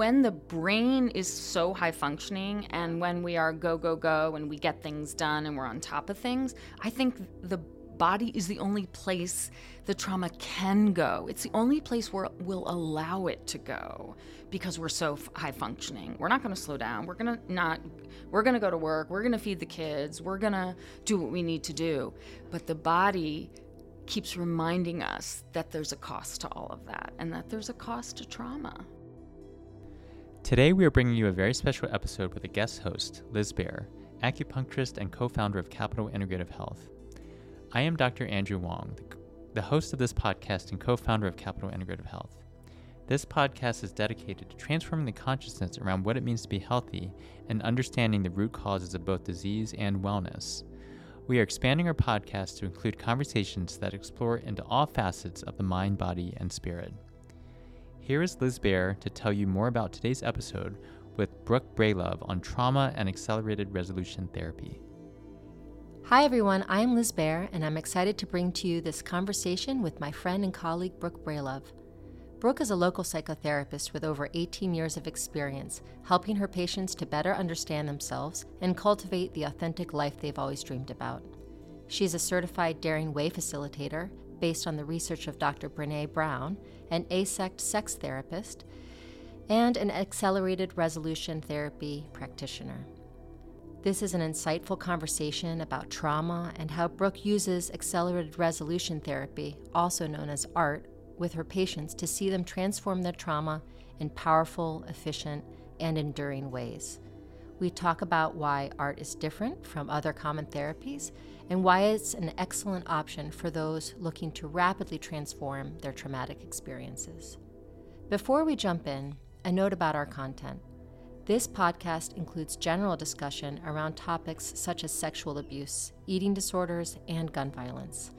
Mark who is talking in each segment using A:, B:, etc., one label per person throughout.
A: when the brain is so high functioning and when we are go, go, go and we get things done and we're on top of things, I think the body is the only place the trauma can go. It's the only place where we'll allow it to go because we're so high functioning. We're not going to slow down. We're going to not we're going to go to work. We're going to feed the kids. We're going to do what we need to do. But the body keeps reminding us that there's a cost to all of that and that there's a cost to trauma.
B: Today, we are bringing you a very special episode with a guest host, Liz Baer, acupuncturist and co founder of Capital Integrative Health. I am Dr. Andrew Wong, the host of this podcast and co founder of Capital Integrative Health. This podcast is dedicated to transforming the consciousness around what it means to be healthy and understanding the root causes of both disease and wellness. We are expanding our podcast to include conversations that explore into all facets of the mind, body, and spirit. Here is Liz Baer to tell you more about today's episode with Brooke Bralove on trauma and accelerated resolution therapy.
C: Hi, everyone. I'm Liz Baer, and I'm excited to bring to you this conversation with my friend and colleague, Brooke Bralove. Brooke is a local psychotherapist with over 18 years of experience, helping her patients to better understand themselves and cultivate the authentic life they've always dreamed about. She's a certified Daring Way facilitator based on the research of Dr. Brene Brown, an AASECT sex therapist, and an accelerated resolution therapy practitioner. This is an insightful conversation about trauma and how Brooke uses accelerated resolution therapy, also known as ART, with her patients to see them transform their trauma in powerful, efficient, and enduring ways. We talk about why art is different from other common therapies and why it's an excellent option for those looking to rapidly transform their traumatic experiences. Before we jump in, a note about our content. This podcast includes general discussion around topics such as sexual abuse, eating disorders, and gun violence.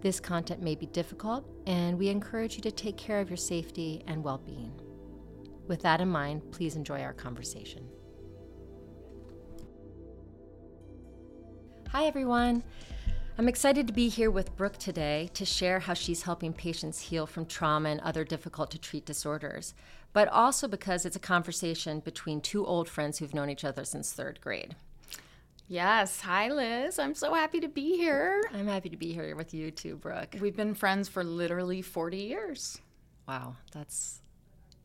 C: This content may be difficult, and we encourage you to take care of your safety and well being. With that in mind, please enjoy our conversation. Hi, everyone. I'm excited to be here with Brooke today to share how she's helping patients heal from trauma and other difficult to treat disorders but also because it's a conversation between two old friends who've known each other since third grade.
A: Yes. Hi, Liz. I'm so happy to be here.
C: I'm happy to be here with you too, Brooke.
A: We've been friends for literally 40 years.
C: Wow. That's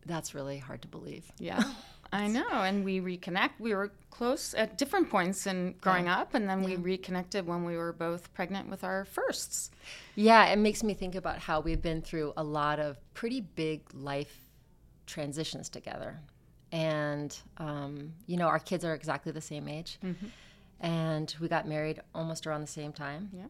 C: that's really hard to believe.
A: Yeah. I know. And we reconnect. We were close at different points in growing yeah. up, and then yeah. we reconnected when we were both pregnant with our firsts.
C: Yeah, it makes me think about how we've been through a lot of pretty big life transitions together. And, um, you know, our kids are exactly the same age. Mm-hmm. And we got married almost around the same time.
A: Yeah.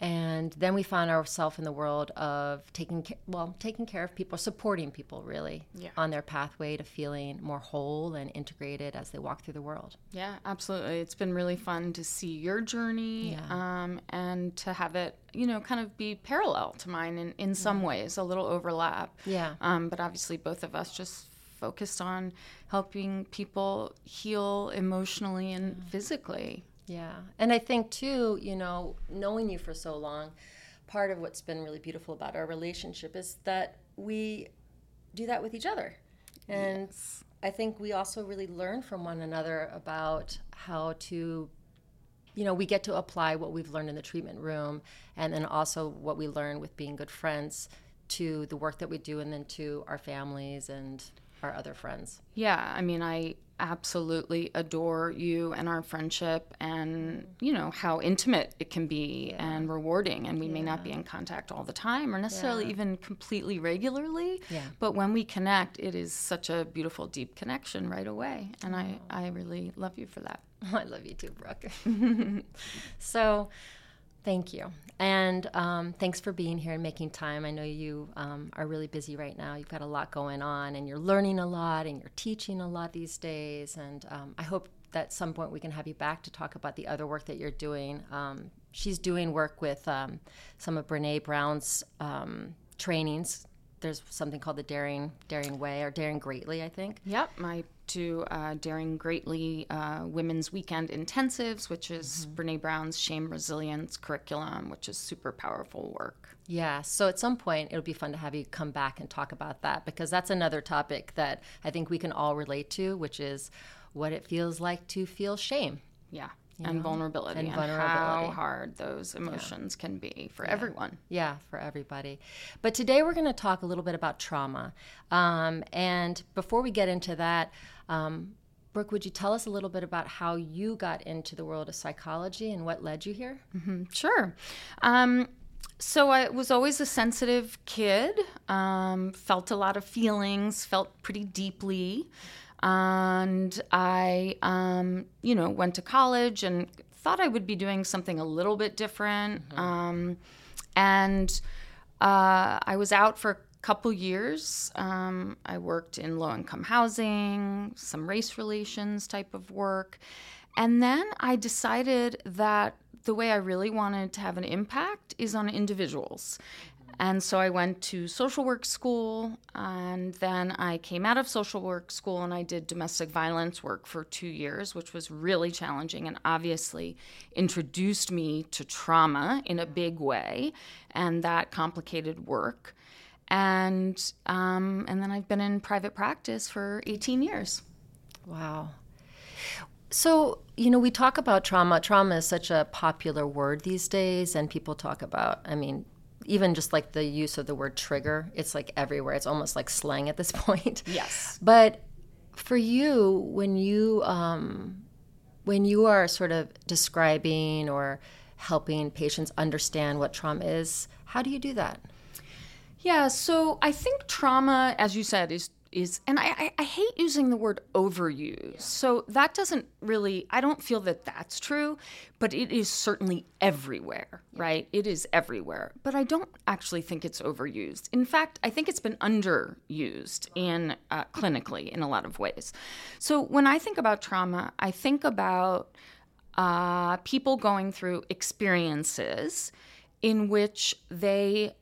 C: And then we found ourselves in the world of taking care, well, taking care of people, supporting people really
A: yeah.
C: on their pathway to feeling more whole and integrated as they walk through the world.
A: Yeah, absolutely. It's been really fun to see your journey yeah. um, and to have it, you know, kind of be parallel to mine in, in some yeah. ways, a little overlap.
C: Yeah.
A: Um, but obviously, both of us just focused on helping people heal emotionally and physically.
C: Yeah. And I think, too, you know, knowing you for so long, part of what's been really beautiful about our relationship is that we do that with each other. And yes. I think we also really learn from one another about how to, you know, we get to apply what we've learned in the treatment room and then also what we learn with being good friends to the work that we do and then to our families and our other friends.
A: Yeah, I mean, I absolutely adore you and our friendship and you know how intimate it can be yeah. and rewarding and we yeah. may not be in contact all the time or necessarily yeah. even completely regularly but when we connect it is such a beautiful deep connection right away and oh. I, I really love you for that
C: i love you too brooke so Thank you. And um, thanks for being here and making time. I know you um, are really busy right now. You've got a lot going on, and you're learning a lot, and you're teaching a lot these days. And um, I hope that at some point we can have you back to talk about the other work that you're doing. Um, she's doing work with um, some of Brene Brown's um, trainings. There's something called the Daring Daring Way or Daring Greatly, I think.
A: Yep, my to uh, Daring Greatly uh, Women's Weekend Intensives, which is mm-hmm. Brene Brown's Shame Resilience curriculum, which is super powerful work.
C: Yeah. So at some point, it'll be fun to have you come back and talk about that because that's another topic that I think we can all relate to, which is what it feels like to feel shame.
A: Yeah and know? vulnerability and, and vulnerability. how hard those emotions yeah. can be for
C: yeah.
A: everyone.
C: Yeah, for everybody. But today we're going to talk a little bit about trauma. Um, and before we get into that, um, Brooke, would you tell us a little bit about how you got into the world of psychology and what led you here?
A: Mm-hmm. Sure. Um, so I was always a sensitive kid, um, felt a lot of feelings, felt pretty deeply and I, um, you know, went to college and thought I would be doing something a little bit different. Mm-hmm. Um, and uh, I was out for a couple years. Um, I worked in low income housing, some race relations type of work. And then I decided that the way I really wanted to have an impact is on individuals. And so I went to social work school, and then I came out of social work school and I did domestic violence work for two years, which was really challenging and obviously introduced me to trauma in a big way, and that complicated work. And um, and then I've been in private practice for 18 years.
C: Wow. So, you know, we talk about trauma. Trauma is such a popular word these days, and people talk about, I mean, even just like the use of the word trigger, it's like everywhere. It's almost like slang at this point.
A: Yes.
C: But for you, when you um, when you are sort of describing or helping patients understand what trauma is, how do you do that?
A: Yeah, so I think trauma, as you said, is is, and I, I, hate using the word overuse. Yeah. So that doesn't really, I don't feel that that's true, but it is certainly everywhere, right? It is everywhere. But I don't actually think it's overused. In fact, I think it's been underused in uh, clinically in a lot of ways. So when I think about trauma, I think about uh, people going through experiences in which they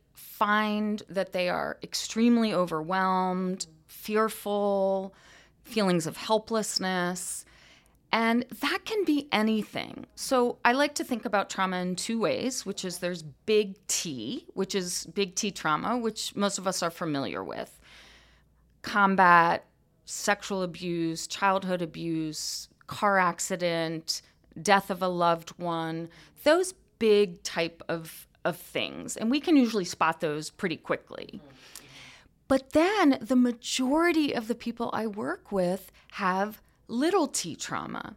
A: find that they are extremely overwhelmed, fearful, feelings of helplessness. And that can be anything. So I like to think about trauma in two ways, which is there's big T, which is big T trauma, which most of us are familiar with combat, sexual abuse, childhood abuse, car accident, death of a loved one, those big type of, of things. And we can usually spot those pretty quickly. But then the majority of the people I work with have little t trauma.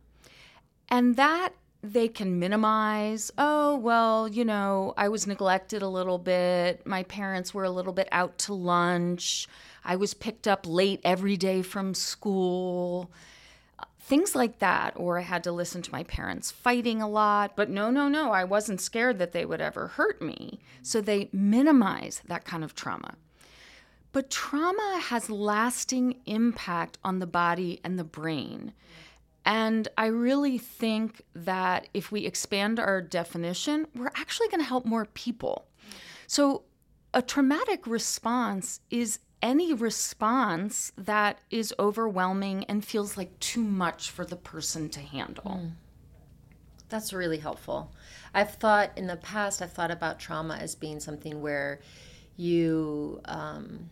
A: And that they can minimize. Oh, well, you know, I was neglected a little bit. My parents were a little bit out to lunch. I was picked up late every day from school. Things like that. Or I had to listen to my parents fighting a lot. But no, no, no, I wasn't scared that they would ever hurt me. So they minimize that kind of trauma. But trauma has lasting impact on the body and the brain. And I really think that if we expand our definition, we're actually going to help more people. So, a traumatic response is any response that is overwhelming and feels like too much for the person to handle. Mm.
C: That's really helpful. I've thought in the past, I've thought about trauma as being something where you um,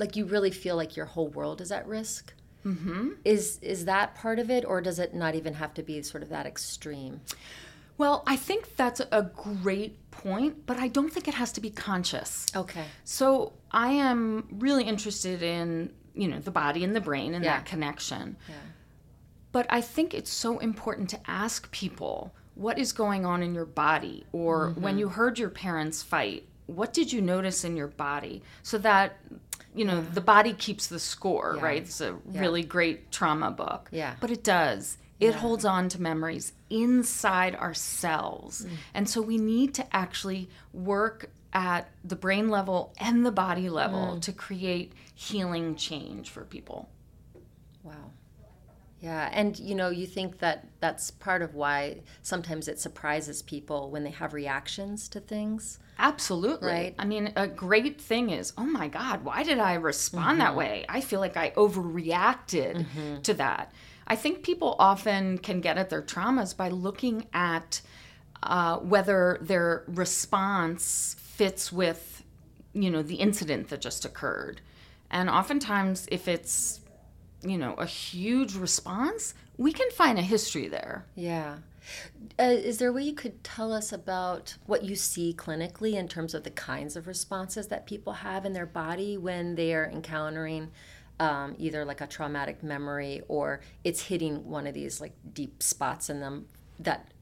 C: like you really feel like your whole world is at risk. Mm-hmm. Is is that part of it, or does it not even have to be sort of that extreme?
A: Well, I think that's a great point, but I don't think it has to be conscious.
C: Okay.
A: So I am really interested in you know the body and the brain and yeah. that connection. Yeah. But I think it's so important to ask people what is going on in your body, or mm-hmm. when you heard your parents fight, what did you notice in your body, so that you know, the body keeps the score, yeah. right? It's a yeah. really great trauma book.
C: Yeah.
A: But it does. It yeah. holds on to memories inside ourselves. Mm. And so we need to actually work at the brain level and the body level mm. to create healing change for people.
C: Wow. Yeah, and you know, you think that that's part of why sometimes it surprises people when they have reactions to things.
A: Absolutely.
C: Right.
A: I mean, a great thing is, oh my God, why did I respond that way? I feel like I overreacted to that. I think people often can get at their traumas by looking at uh, whether their response fits with, you know, the incident that just occurred. And oftentimes, if it's, you know, a huge response, we can find a history there.
C: Yeah. Uh, is there a way you could tell us about what you see clinically in terms of the kinds of responses that people have in their body when they are encountering um, either like a traumatic memory or it's hitting one of these like deep spots in them that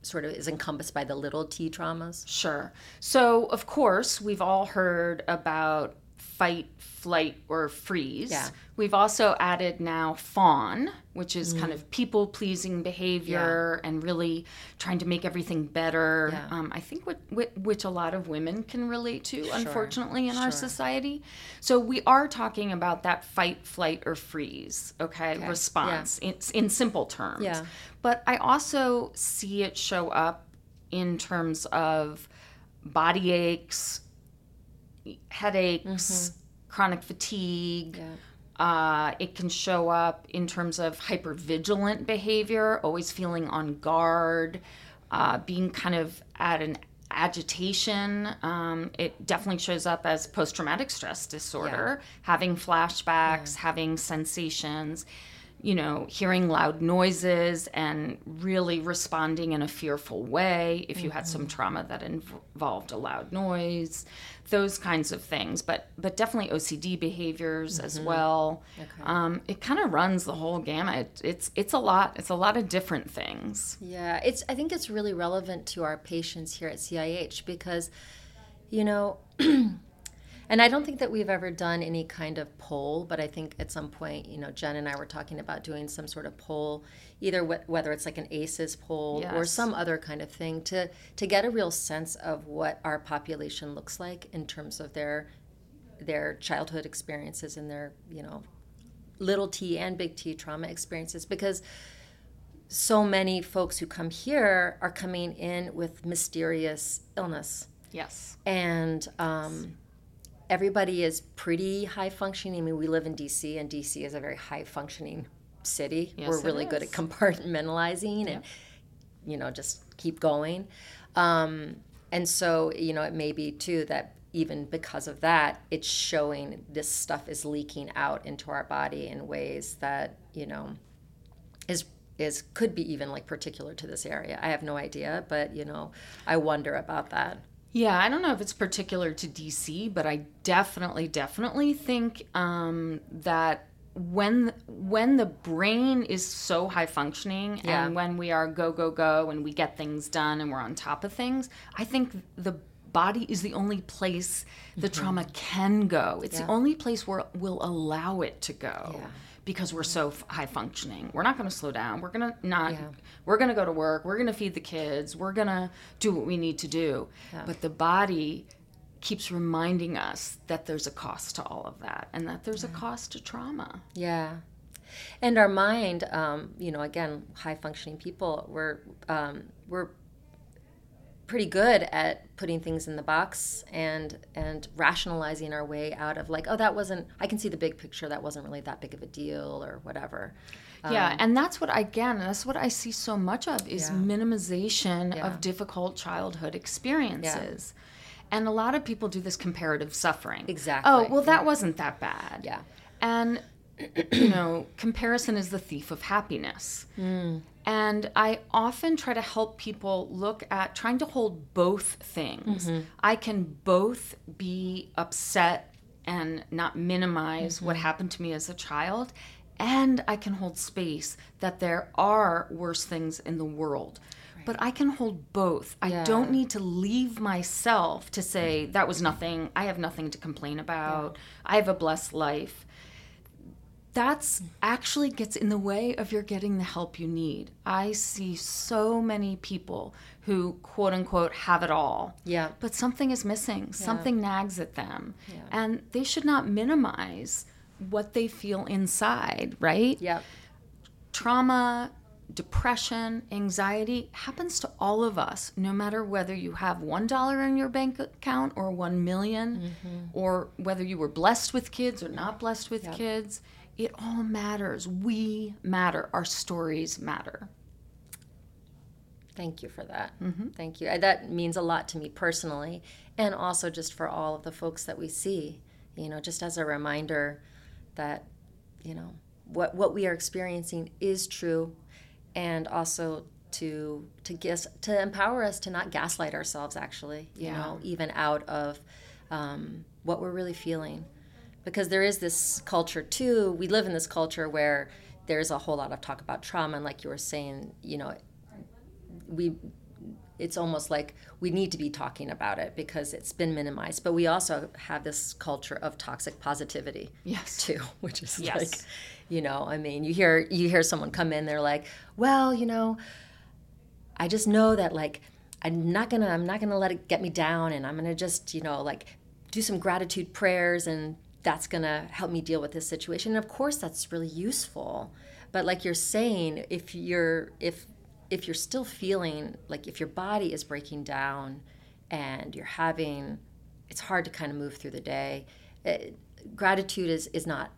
C: sort of is encompassed by the little t traumas?
A: Sure. So, of course, we've all heard about fight, flight, or freeze.
C: Yeah.
A: We've also added now fawn, which is kind of people pleasing behavior and really trying to make everything better.
C: Yeah.
A: Um, I think what, which, which a lot of women can relate to, unfortunately, in our society. So, we are talking about that fight, flight, or freeze, okay,
C: Okay.
A: response in, in simple terms.
C: Yeah.
A: But I also see it show up in terms of body aches, headaches, chronic fatigue.
C: Yeah.
A: Uh, it can show up in terms of hypervigilant behavior, always feeling on guard, uh, being kind of at an agitation. Um, it definitely shows up as post traumatic stress disorder, having flashbacks, having sensations, you know, hearing loud noises and really responding in a fearful way if you had some trauma that inv- involved a loud noise, those kinds of things. But but definitely OCD behaviors as well. Um, it kind of runs the whole gamut. It's it's a lot. It's a lot of different things.
C: Yeah, it's. I think it's really relevant to our patients here at CIH because, you know, and I don't think that we've ever done any kind of poll, but I think at some point, you know, Jen and I were talking about doing some sort of poll, either wh- whether it's like an ACEs poll or some other kind of thing to to get a real sense of what our population looks like in terms of their their childhood experiences and their you know little t and big t trauma experiences. Because so many folks who come here are coming in with mysterious illness.
A: Yes.
C: and um, everybody is pretty high functioning. I mean, we live in DC, and DC is a very high functioning city.
A: Yes,
C: We're really good at compartmentalizing and, you know, just keep going. Um, and so, you know, it may be too that even because of that, it's showing this stuff is leaking out into our body in ways that, you know, is is could be even like particular to this area. I have no idea, but you know, I wonder about that.
A: Yeah, I don't know if it's particular to DC, but I definitely, definitely think um, that when when the brain is so high functioning
C: Yeah.
A: and when we are go go go and we get things done and we're on top of things, I think the body is the only place the trauma can go. It's
C: Yeah.
A: the only place where we'll allow it to go.
C: Yeah.
A: Because we're so f- high functioning, we're not going to slow down. We're going to not.
C: Yeah.
A: We're going to go to work. We're going to feed the kids. We're going to do what we need to do. But the body keeps reminding us that there's a cost to all of that and that there's a cost to trauma.
C: Yeah. And our mind, um, you know, again, high functioning people, we're um, we're pretty good at putting things in the box and and rationalizing our way out of like, oh, that wasn't. I can see the big picture. That wasn't really that big of a deal, or whatever.
A: yeah, um, and that's what again, that's what I see so much of is
C: Yeah.
A: minimization
C: Yeah.
A: of difficult childhood experiences. And a lot of people do this comparative suffering.
C: Exactly,
A: Oh, well, that
C: yeah.
A: wasn't that bad.
C: Yeah.
A: And, you know, comparison is the thief of happiness. Mm. And I often try to help people look at trying to hold both things. Mm-hmm. I can both be upset and not minimize what mm-hmm. happened to me as a child, and I can hold space that there are worse things in the world. But I can hold both. I don't need to leave myself to say, mm-hmm. that was nothing. I have nothing to complain about. I have a blessed life that's actually gets in the way of your getting the help you need. I see so many people who quote unquote have it all.
C: Yeah.
A: But something is missing. Something nags at them.
C: Yeah.
A: And they should not minimize what they feel inside, right?
C: Yeah.
A: trauma, depression, anxiety happens to all of us, no matter whether you have $1 in your bank account or 1 million,
C: Mm-hmm.
A: or whether you were blessed with kids or not blessed with kids. It all matters. We matter. Our stories matter.
C: Thank you for that. Thank you. That means a lot to me personally, and also just for all of the folks that we see. You know, just as a reminder that, you know, what what we are experiencing is true, and also to to guess to empower us to not gaslight ourselves. Actually, you
A: Yeah.
C: know, even out of um, what we're really feeling, because there is this culture too. We live in this culture where there's a whole lot of talk about trauma, and like you were saying, you know, we it's almost like we need to be talking about it because it's been minimized but we also have this culture of toxic positivity
A: Yes.
C: too which is
A: Yes.
C: like you know i mean you hear you hear someone come in they're like well you know i just know that like i'm not gonna i'm not gonna let it get me down and i'm gonna just you know like do some gratitude prayers and that's gonna help me deal with this situation. And of course that's really useful. But like you're saying if you're if if you're still feeling like if your body is breaking down and you're having it's hard to kind of move through the day it, gratitude is is not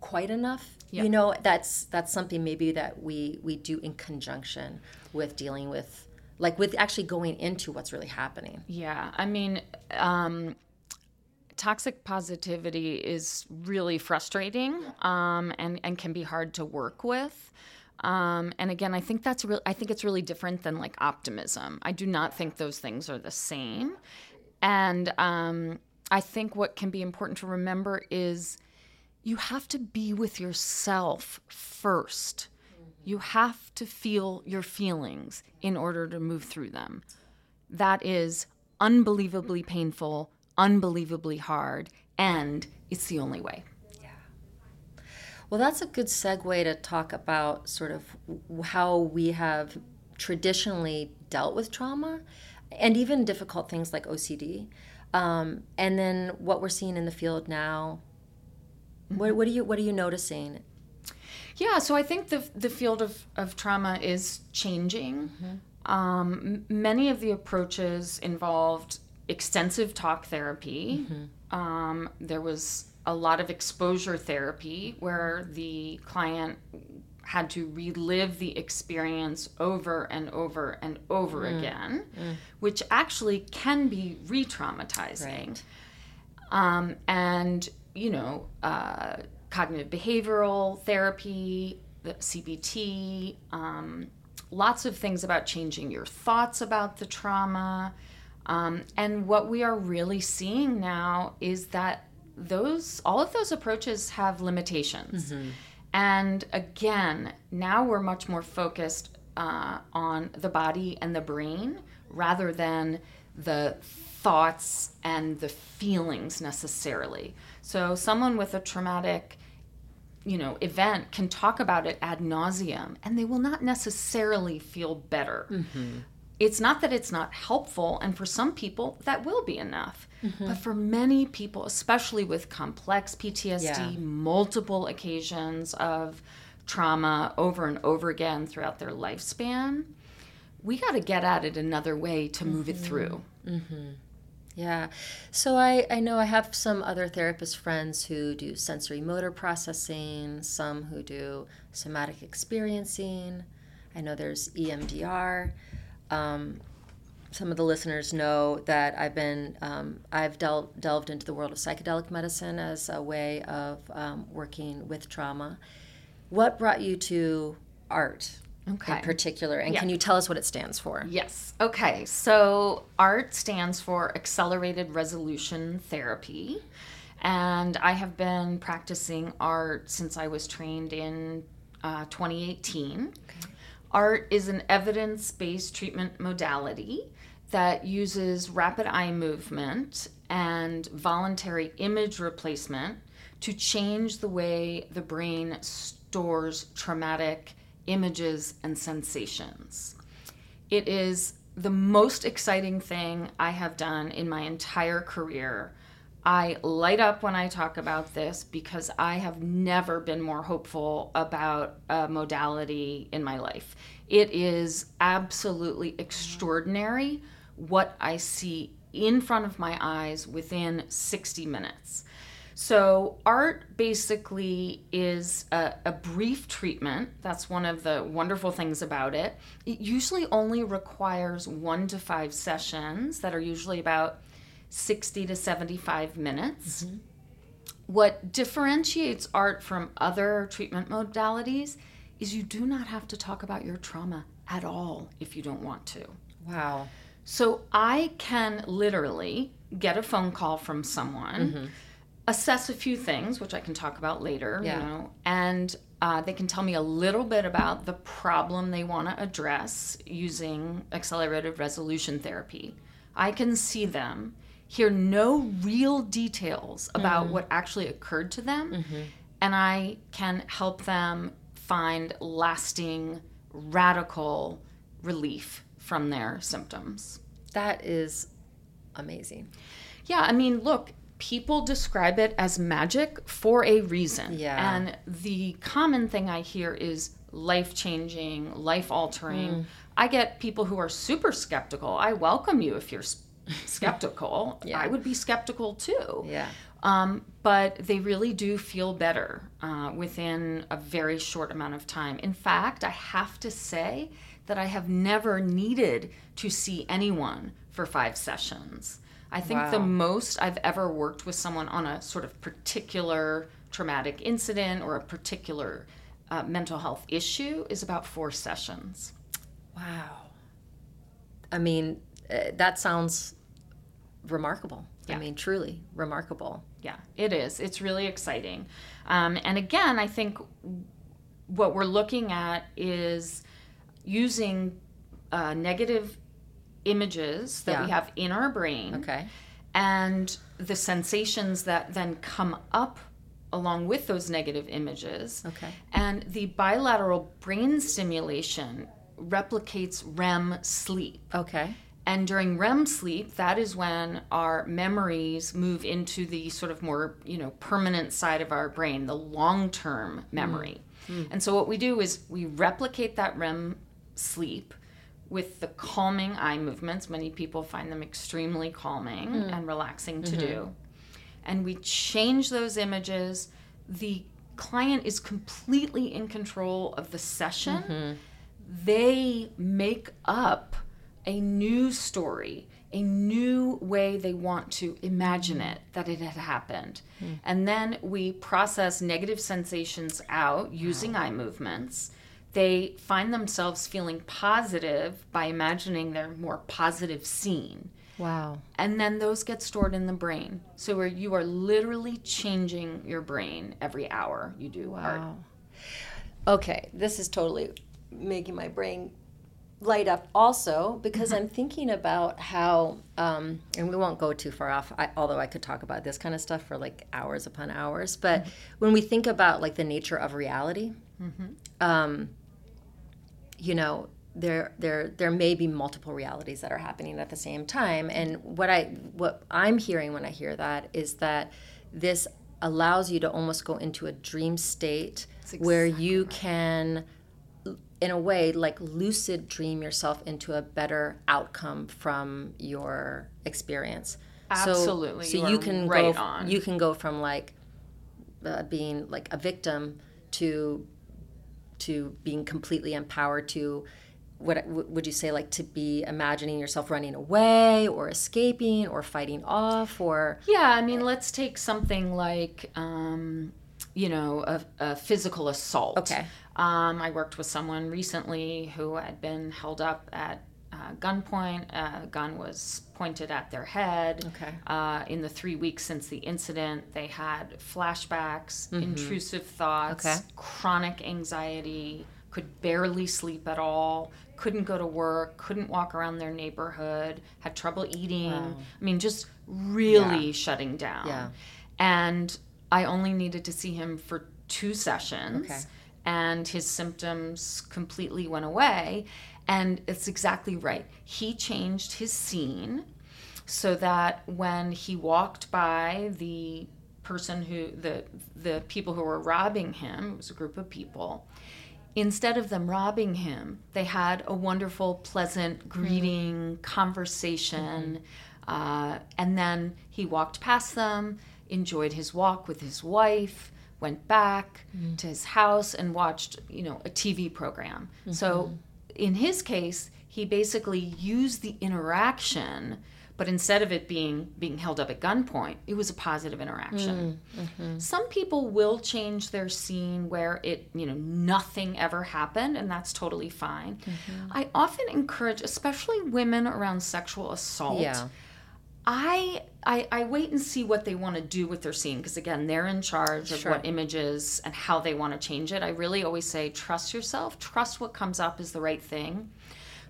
C: quite enough.
A: Yeah.
C: you know that's that's something maybe that we we do in conjunction with dealing with like with actually going into what's really happening.
A: Yeah, I mean, um, toxic positivity is really frustrating um, and and can be hard to work with. Um, and again, I think that's real. I think it's really different than like optimism. I do not think those things are the same. And um, I think what can be important to remember is you have to be with yourself first. You have to feel your feelings in order to move through them that is unbelievably painful, unbelievably hard, and it's the only way. Yeah.
C: Well, that's a good segue to talk about sort of how we have traditionally dealt with trauma and even difficult things like OCD. Um, and then what we're seeing in the field now. What, what, are you, what are you noticing?
A: Yeah, so I think the the field of, of trauma is changing. Um, many of the approaches involved extensive talk therapy. Um, there was a lot of exposure therapy where the client had to relive the experience over and over and over again, which actually can be re traumatizing
C: Right.
A: um, and you know uh, cognitive behavioral therapy the cbt um, lots of things about changing your thoughts about the trauma um, and what we are really seeing now is that those all of those approaches have limitations. And again now we're much more focused uh, on the body and the brain rather than the thoughts and the feelings necessarily. So someone with a traumatic you know event can talk about it ad nauseum and they will not necessarily feel better it's not that it's not helpful and for some people that will be enough mm-hmm. but for many people especially with complex ptsd
C: Yeah.
A: multiple occasions of trauma over and over again throughout their lifespan we got to get at it another way to move it mm-hmm. through mm-hmm.
C: Yeah. So I, I know I have some other therapist friends who do sensory motor processing, some who do somatic experiencing. I know there's EMDR. Um, some of the listeners know that I've been um, I've del- delved into the world of psychedelic medicine as a way of um, working with trauma. What brought you to art
A: Okay.
C: in particular, and
A: Yeah.
C: can you tell us what it stands for?
A: Yes. Okay. So ART stands for Accelerated Resolution Therapy. And I have been practicing art since I was trained in uh, 2018. Art is an evidence based treatment modality that uses rapid eye movement and voluntary image replacement to change the way the brain stores traumatic images and sensations. It is the most exciting thing I have done in my entire career. I light up when I talk about this because I have never been more hopeful about a modality in my life. It is absolutely extraordinary what I see in front of my eyes within 60 minutes. So, art basically is a, a, brief treatment. That's one of the wonderful things about it. It usually only requires one to five sessions that are usually about 60 to 75 minutes. Mm-hmm. What differentiates art from other treatment modalities is you do not have to talk about your trauma at all if you don't want to.
C: Wow.
A: So I can literally get a phone call from someone, mm-hmm. assess a few things, which I can talk about later, yeah. you know, and uh, they can tell me a little bit about the problem they want to address using accelerated resolution therapy. I can see them hear no real details about mm-hmm. what actually occurred to them, mm-hmm. and I can help them find lasting, radical relief from their symptoms.
C: That is amazing.
A: Yeah, I mean, look, people describe it as magic for a reason.
C: Yeah.
A: And the common thing I hear is life changing, life altering. Mm. I get people who are super skeptical. I welcome you if you're skeptical. yeah. I would be skeptical too.
C: Yeah.
A: Um, but they really do feel better uh, within a very short amount of time. In fact, I have to say that I have never needed to see anyone for five sessions. I think wow. the most I've ever worked with someone on a sort of particular traumatic incident or a particular uh, mental health issue is about four sessions.
C: Wow. I mean, uh, that sounds remarkable. Yeah. I mean, truly remarkable.
A: Yeah, it is. It's really exciting. Um, and again, I think what we're looking at is using uh, negative images that yeah. we have in our brain.
C: Okay.
A: And the sensations that then come up along with those negative images.
C: Okay.
A: And the bilateral brain stimulation replicates REM sleep.
C: Okay.
A: And during REM sleep, that is when our memories move into the sort of more, you know, permanent side of our brain, the long-term memory. Mm. And so what we do is we replicate that REM sleep with the calming eye movements. Many people find them extremely calming mm. and relaxing to mm-hmm. do. And we change those images. The client is completely in control of the session. Mm-hmm. They make up a new story, a new way they want to imagine it that it had happened. Mm. And then we process negative sensations out using wow. eye movements. They find themselves feeling positive by imagining their more positive scene.
C: Wow.
A: And then those get stored in the brain. So where you are literally changing your brain every hour you do wow. art.
C: Okay, this is totally making my brain light up also because mm-hmm. I'm thinking about how, um, and we won't go too far off, I, although I could talk about this kind of stuff for like hours upon hours. But mm-hmm. when we think about like the nature of reality, mm-hmm. um, you know, there there there may be multiple realities that are happening at the same time and what i what i'm hearing when i hear that is that this allows you to almost go into a dream state exactly where you right. can in a way like lucid dream yourself into a better outcome from your experience.
A: Absolutely.
C: so, so you, you can right go on. you can go from like uh, being like a victim to to being completely empowered to what would you say like to be imagining yourself running away or escaping or fighting off or
A: yeah i mean let's take something like um, you know a, a physical assault.
C: Okay
A: um, I worked with someone recently who had been held up at uh, gunpoint. A gun was pointed at their head.
C: Okay.
A: Uh, in the three weeks since the incident, they had flashbacks, mm-hmm. intrusive thoughts,
C: okay.
A: chronic anxiety, could barely sleep at all, couldn't go to work, couldn't walk around their neighborhood, had trouble eating. Wow. I mean, just really yeah. shutting down.
C: Yeah.
A: And I only needed to see him for two sessions.
C: Okay
A: and his symptoms completely went away. And it's exactly right. He changed his scene so that when he walked by the person who the the people who were robbing him, it was a group of people. Instead of them robbing him, they had a wonderful, pleasant greeting, conversation, uh, and then he walked past them, enjoyed his walk with his wife, went back mm-hmm. to his house, and watched, you know, a TV program. So, mm-hmm. in his case, he basically used the interaction but instead of it being being held up at gunpoint it was a positive interaction. Mm-hmm. Some people will change their scene where it you know nothing ever happened and that's totally fine. I often encourage especially women around sexual assault
C: Yeah.
A: I, I I wait and see what they want to do with their scene because again they're in charge of
C: Sure.
A: what images and how they want to change it. I really always say trust yourself, trust what comes up is the right thing.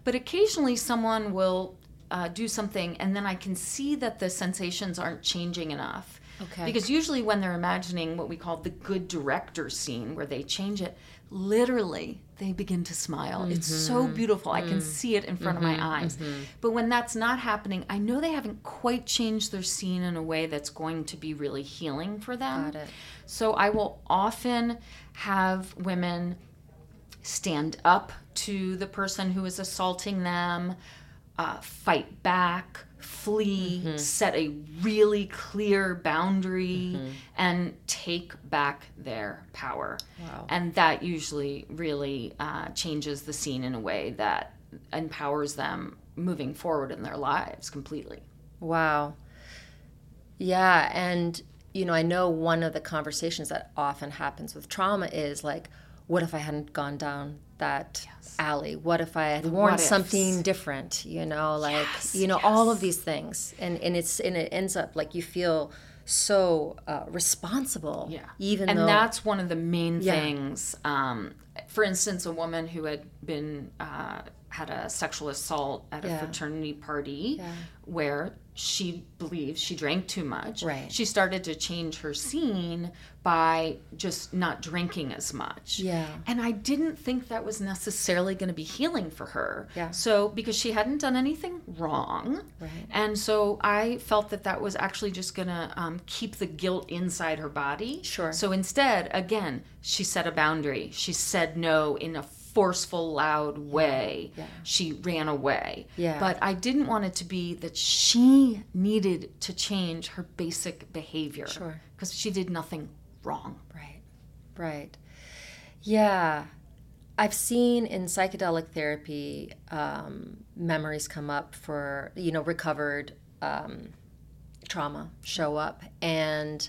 A: But occasionally someone will uh, do something and then I can see that the sensations aren't changing enough.
C: Okay.
A: Because usually when they're imagining what we call the good director scene where they change it, literally they begin to smile. It's so mm-hmm. beautiful. I can mm. see it in front of my mm-hmm. eyes. Mm-hmm. But when that's not happening, I know they haven't quite changed their scene in a way that's going to be really healing for them.
C: Got it.
A: So I will often have women stand up to the person who is assaulting them, uh, fight back, flee,
C: Mm-hmm.
A: set a really clear boundary, and take back their power.
C: Wow.
A: And that usually really uh, changes the scene in a way that empowers them moving forward in their lives completely.
C: Wow. Yeah, and you know, I know one of the conversations that often happens with trauma is like, what if I hadn't gone down that alley? What if I had worn something different? You know, like
A: Yes,
C: you know, all of these things, and and it's and it ends up like you feel so uh, responsible.
A: Yeah.
C: Even
A: and
C: though
A: that's one of the main
C: Yeah.
A: things. Um, for instance, a woman who had been uh, had a sexual assault at a
C: Yeah.
A: fraternity party where she believes she drank too much.
C: Right.
A: She started to change her scene by just not drinking as much.
C: Yeah.
A: And I didn't think that was necessarily going to be healing for her.
C: Yeah.
A: So because she hadn't done anything wrong.
C: Right.
A: And so I felt that that was actually just going to um, keep the guilt inside her body.
C: Sure.
A: So instead, again, she set a boundary. She said no in a forceful, loud way.
C: Yeah.
A: She ran away.
C: Yeah.
A: But I didn't want it to be that she needed to change her basic behavior.
C: Sure.
A: Because she did nothing wrong.
C: Right, right. Yeah. I've seen in psychedelic therapy um, memories come up for, you know, recovered um, trauma show up. And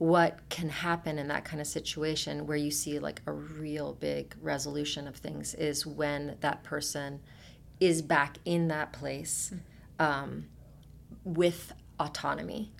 C: what can happen in that kind of situation where you see like a real big resolution of things is when that person is back in that place um, with autonomy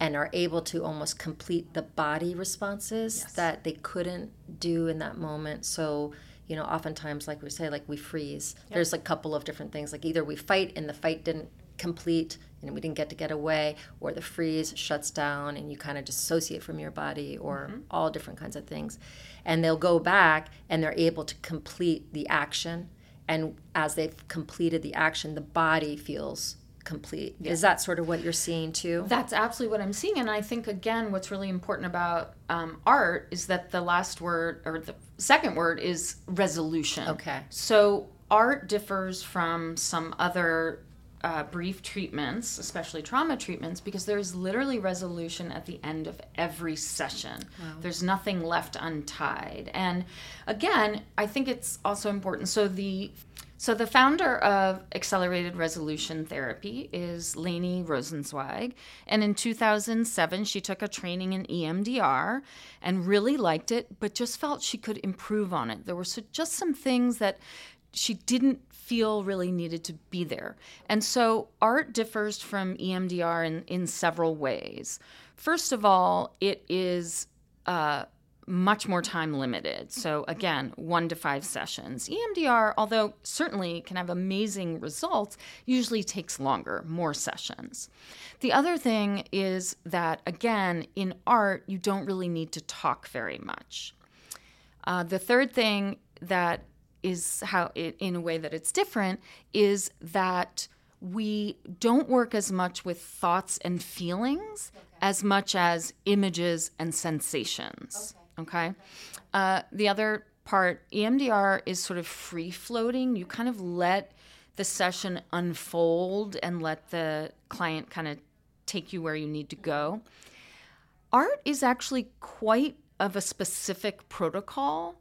C: and are able to almost complete the body responses that they couldn't do in that moment. So, you know, oftentimes, like we say, like we freeze. There's a couple of different things. Like either we fight and the fight didn't complete and we didn't get to get away, or the freeze shuts down and you kind of dissociate from your body, or all different kinds of things. And they'll go back and they're able to complete the action. And as they've completed the action, the body feels complete. Is that sort of what you're seeing too?
A: That's absolutely what I'm seeing. And I think, again, what's really important about um, art is that the last word or the second word is resolution.
C: Okay.
A: So art differs from some other uh, brief treatments, especially trauma treatments, because there's literally resolution at the end of every session. There's nothing left untied. And again, I think it's also important. So the so the founder of Accelerated Resolution Therapy is Laney Rosenzweig, and in 2007 she took a training in EMDR and really liked it, but just felt she could improve on it. There were so, just some things that she didn't feel really needed to be there. And so art differs from EMDR in, in several ways. First of all, it is uh, much more time limited. So, again, one to five sessions. EMDR, although certainly can have amazing results, usually takes longer, more sessions. The other thing is that, again, in art, you don't really need to talk very much. Uh, the third thing that is how it, in a way that it's different is that we don't work as much with thoughts and feelings as much as images and sensations. Okay. Uh, the other part, EMDR is sort of free floating. You kind of let the session unfold and let the client kind of take you where you need to go. Art is actually quite of a specific protocol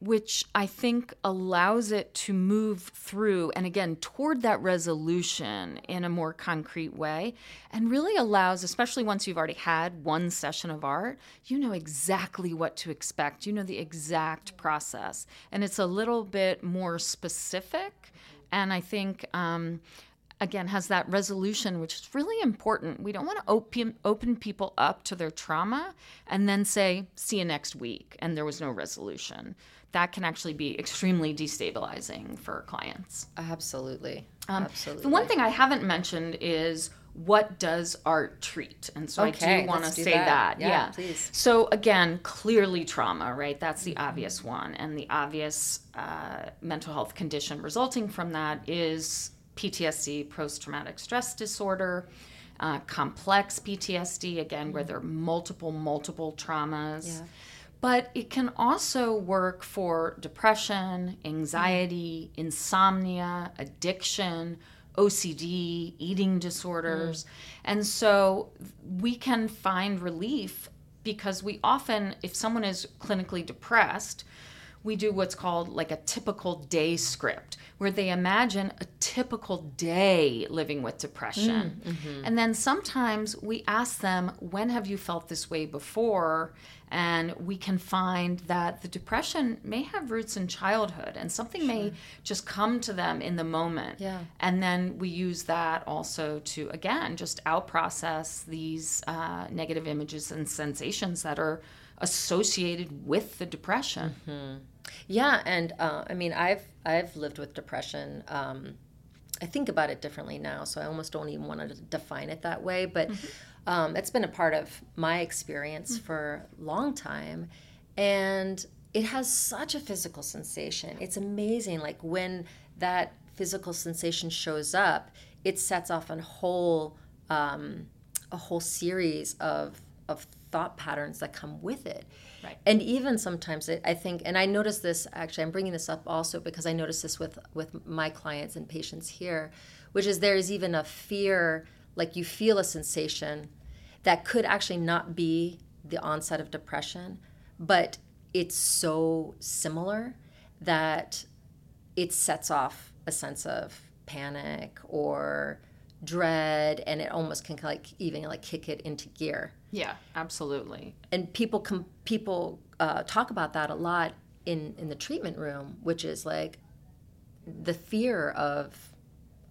A: which I think allows it to move through and again toward that resolution in a more concrete way and really allows, especially once you've already had one session of art, you know exactly what to expect. You know the exact process. And it's a little bit more specific. And I think um, again has that resolution which is really important we don't want to open, open people up to their trauma and then say see you next week and there was no resolution that can actually be extremely destabilizing for clients
C: absolutely
A: um,
C: absolutely
A: the one thing i haven't mentioned is what does art treat? And so
C: okay,
A: I do want to say
C: that.
A: that.
C: Yeah,
A: yeah,
C: please.
A: So again, clearly trauma, right? That's the
C: Mm-hmm.
A: obvious one. And the obvious uh, mental health condition resulting from that is PTSD, post traumatic stress disorder. Uh, complex PTSD, again, where there are multiple, multiple traumas.
C: Yeah.
A: But it can also work for depression, anxiety, mm-hmm. insomnia, addiction, OCD, eating disorders. Mm-hmm. And so we can find relief because we often, if someone is clinically depressed, we do what's called like a typical day script where they imagine a typical day living with depression. Mm, mm-hmm. And then sometimes we ask them, when have you felt this way before? And we can find that the depression may have roots in childhood and something may just come to them in the moment.
C: Yeah.
A: And then we use that also to, again, just out process these uh, negative images and sensations that are associated with the depression. Mm-hmm.
C: Yeah, and uh, I mean, I've I've lived with depression. Um, I think about it differently now, so I almost don't even want to define it that way. But um, it's been a part of my experience for a long time, and it has such a physical sensation. It's amazing, like when that physical sensation shows up, it sets off a whole um, a whole series of of thought patterns that come with it.
A: Right.
C: And even sometimes it, I think, and I notice this actually, I'm bringing this up also because I notice this with with my clients and patients here, which is there is even a fear, like you feel a sensation that could actually not be the onset of depression, but it's so similar that it sets off a sense of panic or dread and it almost can like even like kick it into gear
A: Yeah, absolutely.
C: and people com- people uh, talk about that a lot in in the treatment room, which is like the fear of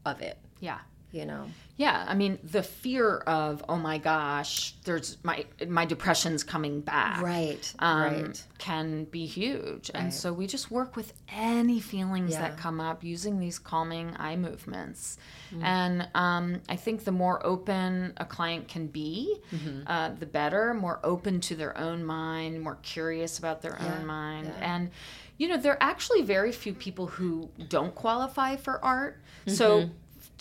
C: of it.
A: Yeah.
C: You know,
A: Yeah, I mean the fear of oh my gosh, there's my my depression's coming back.
C: right,
A: um,
C: right,
A: can be huge. And so we just work with any feelings
C: Yeah.
A: that come up using these calming eye movements.
C: Mm.
A: And um, I think the more open a client can be,
C: Mm-hmm.
A: uh, the better, more open to their own mind, more curious about their
C: Yeah,
A: own mind.
C: yeah.
A: And, you know, there are actually very few people who don't qualify for art.
C: Mm-hmm.
A: So,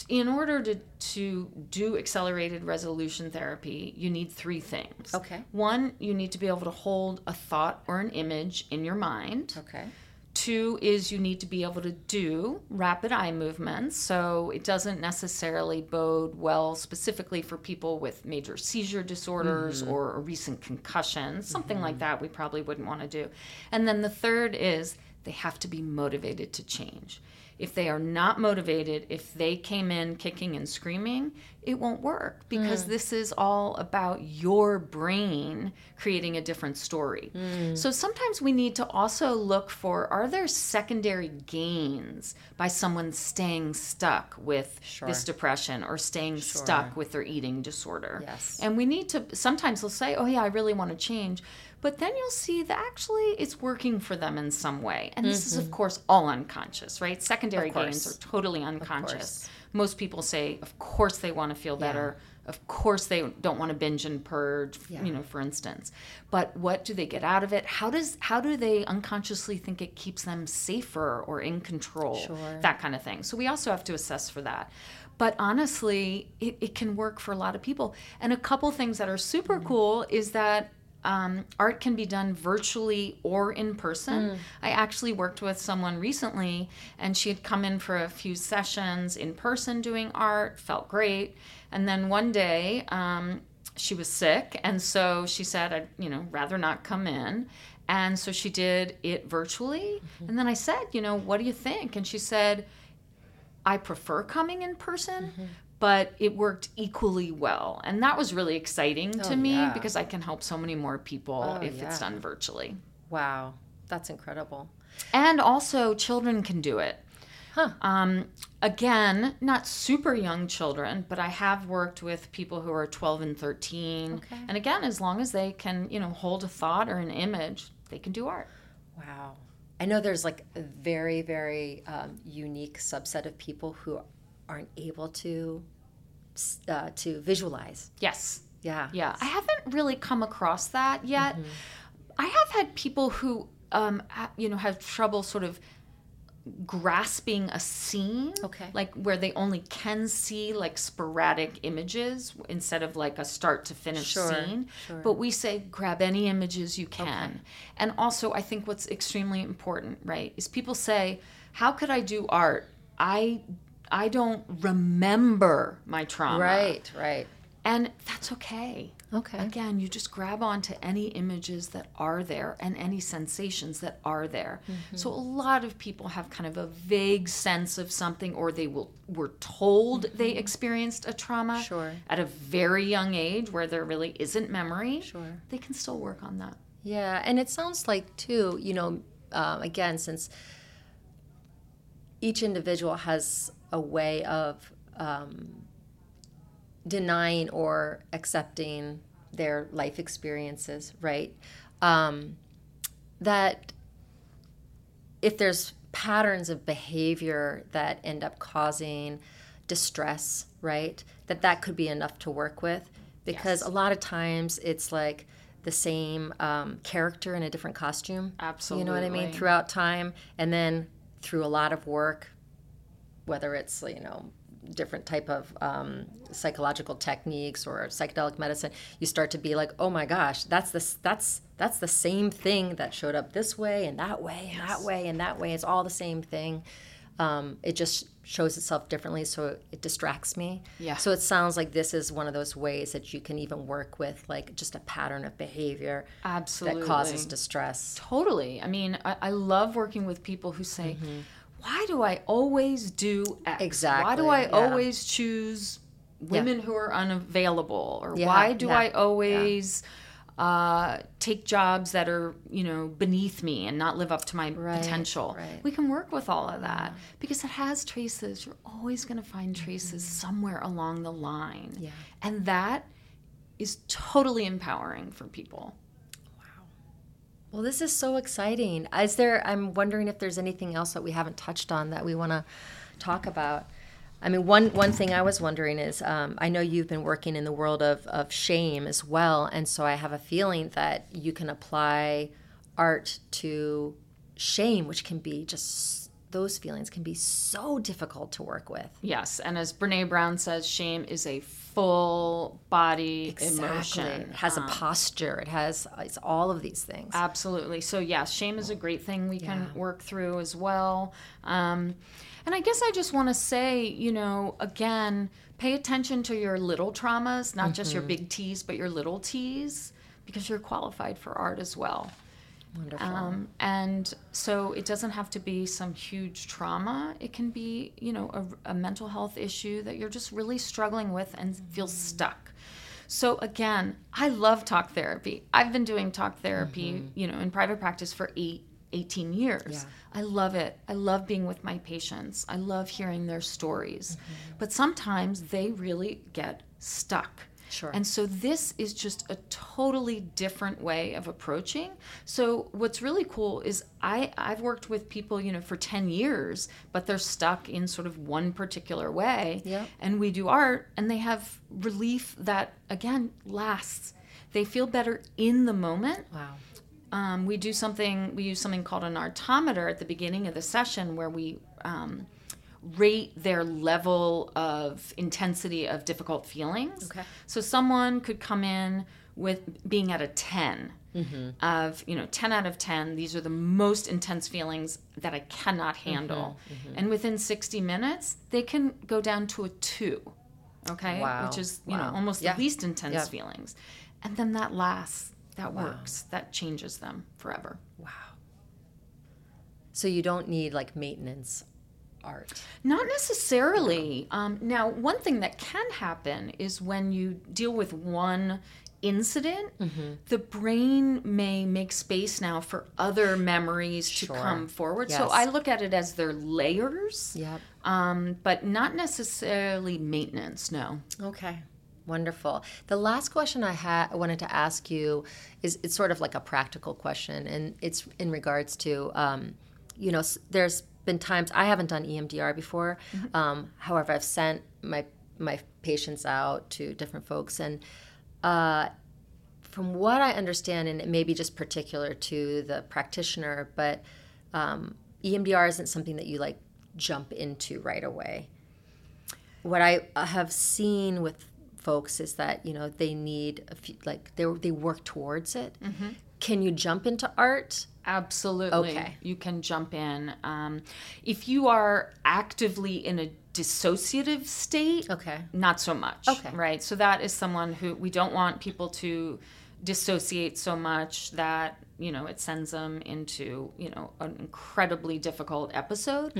A: in order to, to do accelerated resolution therapy, you need three things.
C: Okay.
A: One, you need to be able to hold a thought or an image in your mind.
C: okay,
A: Two is you need to be able to do rapid eye movements. So it doesn't necessarily bode well specifically for people with major seizure disorders mm-hmm. or a recent concussion, something like mm-hmm. that we probably wouldn't want to do. And then the third is they have to be motivated to change. If they are not motivated, if they came in kicking and screaming, it won't work because mm. this is all about your brain creating a different story. Mm. So sometimes we need to also look for are there secondary gains by someone staying stuck with this depression or staying stuck with their eating disorder?
C: Yes.
A: And we need to sometimes they'll say, "Oh yeah, I really want to change." But then you'll see that actually it's working for them in some way. And this is of course all unconscious, right? Secondary gains are totally unconscious. Most people say, of course they want to feel better. Of course they don't want to binge and purge,
C: Yeah.
A: you know, for instance. But what do they get out of it? How does how do they unconsciously think it keeps them safer or in control?
C: Sure.
A: That kind of thing. So we also have to assess for that. but honestly, it, it can work for a lot of people. And a couple things that are super cool is that um, art can be done virtually or in person. I actually worked with someone recently, and she had come in for a few sessions in person doing art, felt great. And then one day, um, she was sick, and so she said, "I'd you know rather not come in." And so she did it virtually. And then I said, "You know, what do you think?" And she said, I prefer coming in person,
C: Mm-hmm.
A: But it worked equally well. And that was really exciting to
C: Oh,
A: me
C: yeah.
A: because I can help so many more people
C: Oh,
A: if it's done virtually.
C: Wow, that's incredible.
A: And also, children can do it.
C: Huh.
A: Um, again, not super young children, but I have worked with people who are 12 and 13.
C: Okay.
A: And again, as long as they can, you know, hold a thought or an image, they can do art.
C: Wow. I know there's like a very, very um, unique subset of people who aren't able to uh, to visualize.
A: Yes.
C: Yeah.
A: Yeah, I haven't really come across that yet.
C: Mm-hmm.
A: I have had people who, um, you know, have trouble sort of grasping a scene.
C: Okay.
A: Like where they only can see like sporadic images instead of like a start to finish
C: Sure,
A: scene.
C: sure.
A: But we say grab any images you can. okay. And also, I think what's extremely important, right, is people say, "How could I do art? I." I don't remember my trauma.
C: Right. Right.
A: And that's okay.
C: Okay.
A: Again, you just grab onto any images that are there and any sensations that are there.
C: Mm-hmm.
A: So a lot of people have kind of a vague sense of something or they will were told they experienced a trauma
C: Mm-hmm. Sure.
A: at a very young age where there really isn't memory.
C: Sure.
A: They can still work on that.
C: Yeah, and it sounds like too, you know, um, again, since each individual has a way of um, denying or accepting their life experiences, right? Um, that if there's patterns of behavior that end up causing distress, right? That that could be enough to work with because
A: Yes.
C: a lot of times it's like the same um, character in a different costume. Absolutely. You know what I mean? Throughout time, and then through a lot of work, whether it's you know different type of um, psychological techniques or psychedelic medicine, you start to be like, oh my gosh, that's this that's that's the same thing that showed up this way and that way and that way and that way. It's all the same thing. Um, it just shows itself differently, so it distracts me.
A: Yeah.
C: So it sounds like this is one of those ways that you can even work with, like just a pattern of behavior
A: Absolutely.
C: that causes distress.
A: Totally. I mean, I, I love working with people who say,
C: Mm-hmm.
A: Why do I always do X? Why do I
C: yeah.
A: always choose women who are unavailable? Or
C: Yeah,
A: why do
C: yeah,
A: I always uh, take jobs that are, you know, beneath me and not live up to my potential?
C: right.
A: We can work with all of that because it has traces. You're always going to find traces somewhere along the line.
C: Mm-hmm. Yeah.
A: And that is totally empowering for people.
C: Well, this is so exciting. Is there? I'm wondering if there's anything else that we haven't touched on that we want to talk about. I mean, one one thing I was wondering is, um, I know you've been working in the world of of shame as well, and so I have a feeling that you can apply art to shame, which can be just those feelings can be so difficult to work with.
A: Yes, and as Brene Brown says, shame is a full body emotion.
C: It has a posture. It has it's all of these things.
A: Absolutely. So, yes, shame is a great thing we can work through as well. Um, and I guess I just want to say, you know, again, pay attention to your little traumas, not just your big T's, but your little T's, because you're qualified for art as well.
C: Wonderful.
A: Um, and so it doesn't have to be some huge trauma. It can be, you know, a, a mental health issue that you're just really struggling with and feel mm-hmm. stuck. So again, I love talk therapy. I've been doing talk therapy, mm-hmm. you know, in private practice for eight, 18 years.
C: Yeah.
A: I love it. I love being with my patients. I love hearing their stories. Mm-hmm. But sometimes they really get stuck.
C: Sure.
A: And so this is just a totally different way of approaching. So what's really cool is I I've worked with people, you know, for 10 years, but they're stuck in sort of one particular way.
C: Yep.
A: And we do art and they have relief that again lasts. They feel better in the moment.
C: wow.
A: Um, we do something we use something called an artometer at the beginning of the session where we um, rate their level of intensity of difficult feelings.
C: Okay.
A: So someone could come in with being at a 10 mm-hmm. of, you know, 10 out of 10. These are the most intense feelings that I cannot mm-hmm. handle. Mm-hmm. And within 60 minutes, they can go down to a two. Okay.
C: Wow.
A: Which is, you know, almost
C: Yeah.
A: the least intense
C: Yeah.
A: feelings. And then that lasts, that works, that changes them forever.
C: Wow. So you don't need like maintenance art.
A: Not necessarily. Um, now, one thing that can happen is when you deal with one incident,
C: Mm-hmm.
A: the brain may make space now for other memories
C: Sure.
A: to come forward. So I look at it as they're layers,
C: Yep.
A: um, but not necessarily maintenance. No.
C: Okay. Wonderful. The last question I had wanted to ask you is it's sort of like a practical question, and it's in regards to, um, you know, there's been times I haven't done EMDR before. Um, however, I've sent my my patients out to different folks, and uh, from what I understand, and it may be just particular to the practitioner, but um, EMDR isn't something that you like jump into right away what I have seen with folks is that you know they need a few, like they they work towards it. Can you jump into art?
A: Absolutely.
C: Okay.
A: You can jump in. Um, if you are actively in a dissociative state,
C: Okay.
A: not so much.
C: Okay.
A: Right. So that is someone who we don't want people to dissociate so much that you know it sends them into you know an incredibly difficult episode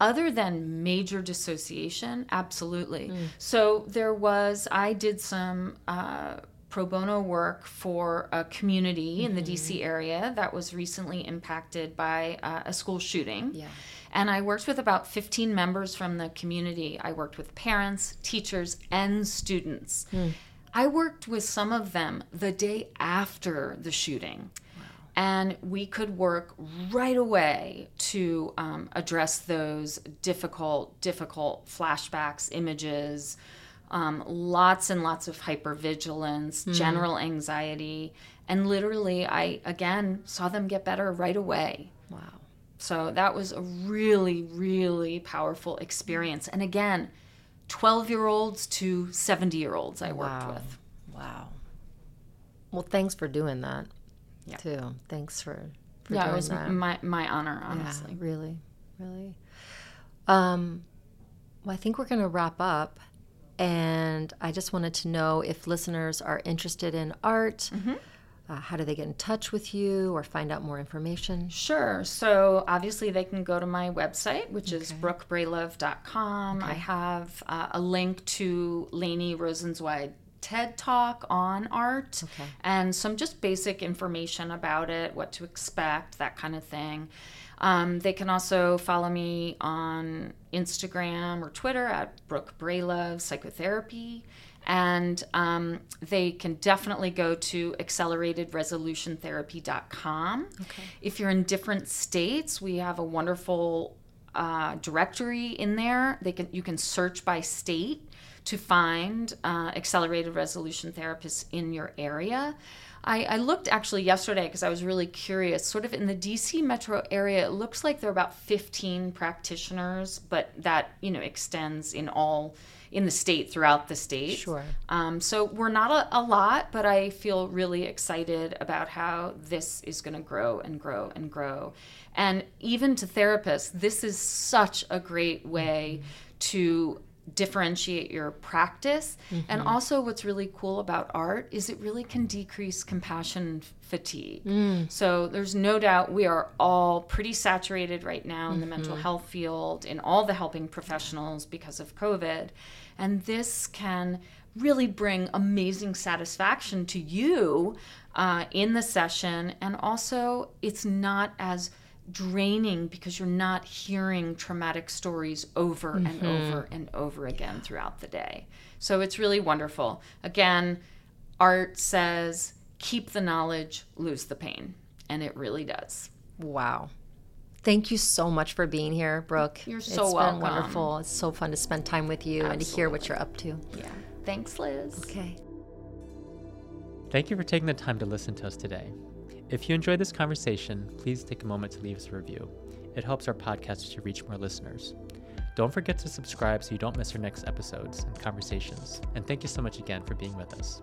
A: other than major dissociation absolutely so there was i did some uh, pro bono work for a community in the dc area that was recently impacted by uh, a school shooting
C: Yeah.
A: and I worked with about 15 members from the community. I worked with parents, teachers, and students. I worked with some of them the day after the shooting. And we could work right away to um, address those difficult, difficult flashbacks, images, um, lots and lots of hypervigilance, general anxiety. And literally, I again saw them get better right away.
C: Wow.
A: So that was a really, really powerful experience. And again, 12 year olds to 70 year olds I worked
C: Wow.
A: with.
C: Wow. Well, thanks for doing that.
A: Yeah.
C: Too. Thanks for, for
A: Yeah,
C: doing
A: it was
C: that.
A: my, my honor, honestly.
C: Yeah, really, really. Um, well, I think we're going to wrap up. And I just wanted to know if listeners are interested in art,
A: Mm-hmm.
C: uh, how do they get in touch with you or find out more information?
A: Sure. So obviously they can go to my website, which is brookebralove.com. I have uh, a link to Laney Rosenzweig TED Talk on art
C: Okay.
A: and some just basic information about it, what to expect, that kind of thing. Um, they can also follow me on Instagram or Twitter at Brooke Bralove Psychotherapy. And um, they can definitely go to acceleratedresolutiontherapy.com. Okay. If you're in different states, we have a wonderful uh, directory in there. They can you can search by state to find uh, accelerated resolution therapists in your area. I, I looked actually yesterday because I was really curious. Sort of in the DC metro area, it looks like there are about 15 practitioners, but that you know extends in all in the state throughout the state.
C: Sure.
A: Um, so we're not a, a lot, but I feel really excited about how this is going to grow and grow and grow. And even to therapists, this is such a great way to differentiate your practice. And mm-hmm. also, what's really cool about art is it really can decrease compassion fatigue. Mm. So, there's no doubt we are all pretty saturated right now in the mm-hmm. mental health field, in all the helping professionals because of COVID. And this can really bring amazing satisfaction to you uh, in the session. And also, it's not as draining because you're not hearing traumatic stories over and mm-hmm. over and over again throughout the day. So it's really wonderful. Again, art says keep the knowledge, lose the pain. And it really does.
C: Wow. Thank you so much for being here, Brooke.
A: You're so
C: it's
A: welcome.
C: been wonderful. It's so fun to spend time with you and to hear what you're up to.
A: Yeah. Thanks, Liz.
C: Okay.
B: Thank you for taking the time to listen to us today. If you enjoyed this conversation, please take a moment to leave us a review. It helps our podcast to reach more listeners. Don't forget to subscribe so you don't miss our next episodes and conversations. And thank you so much again for being with us.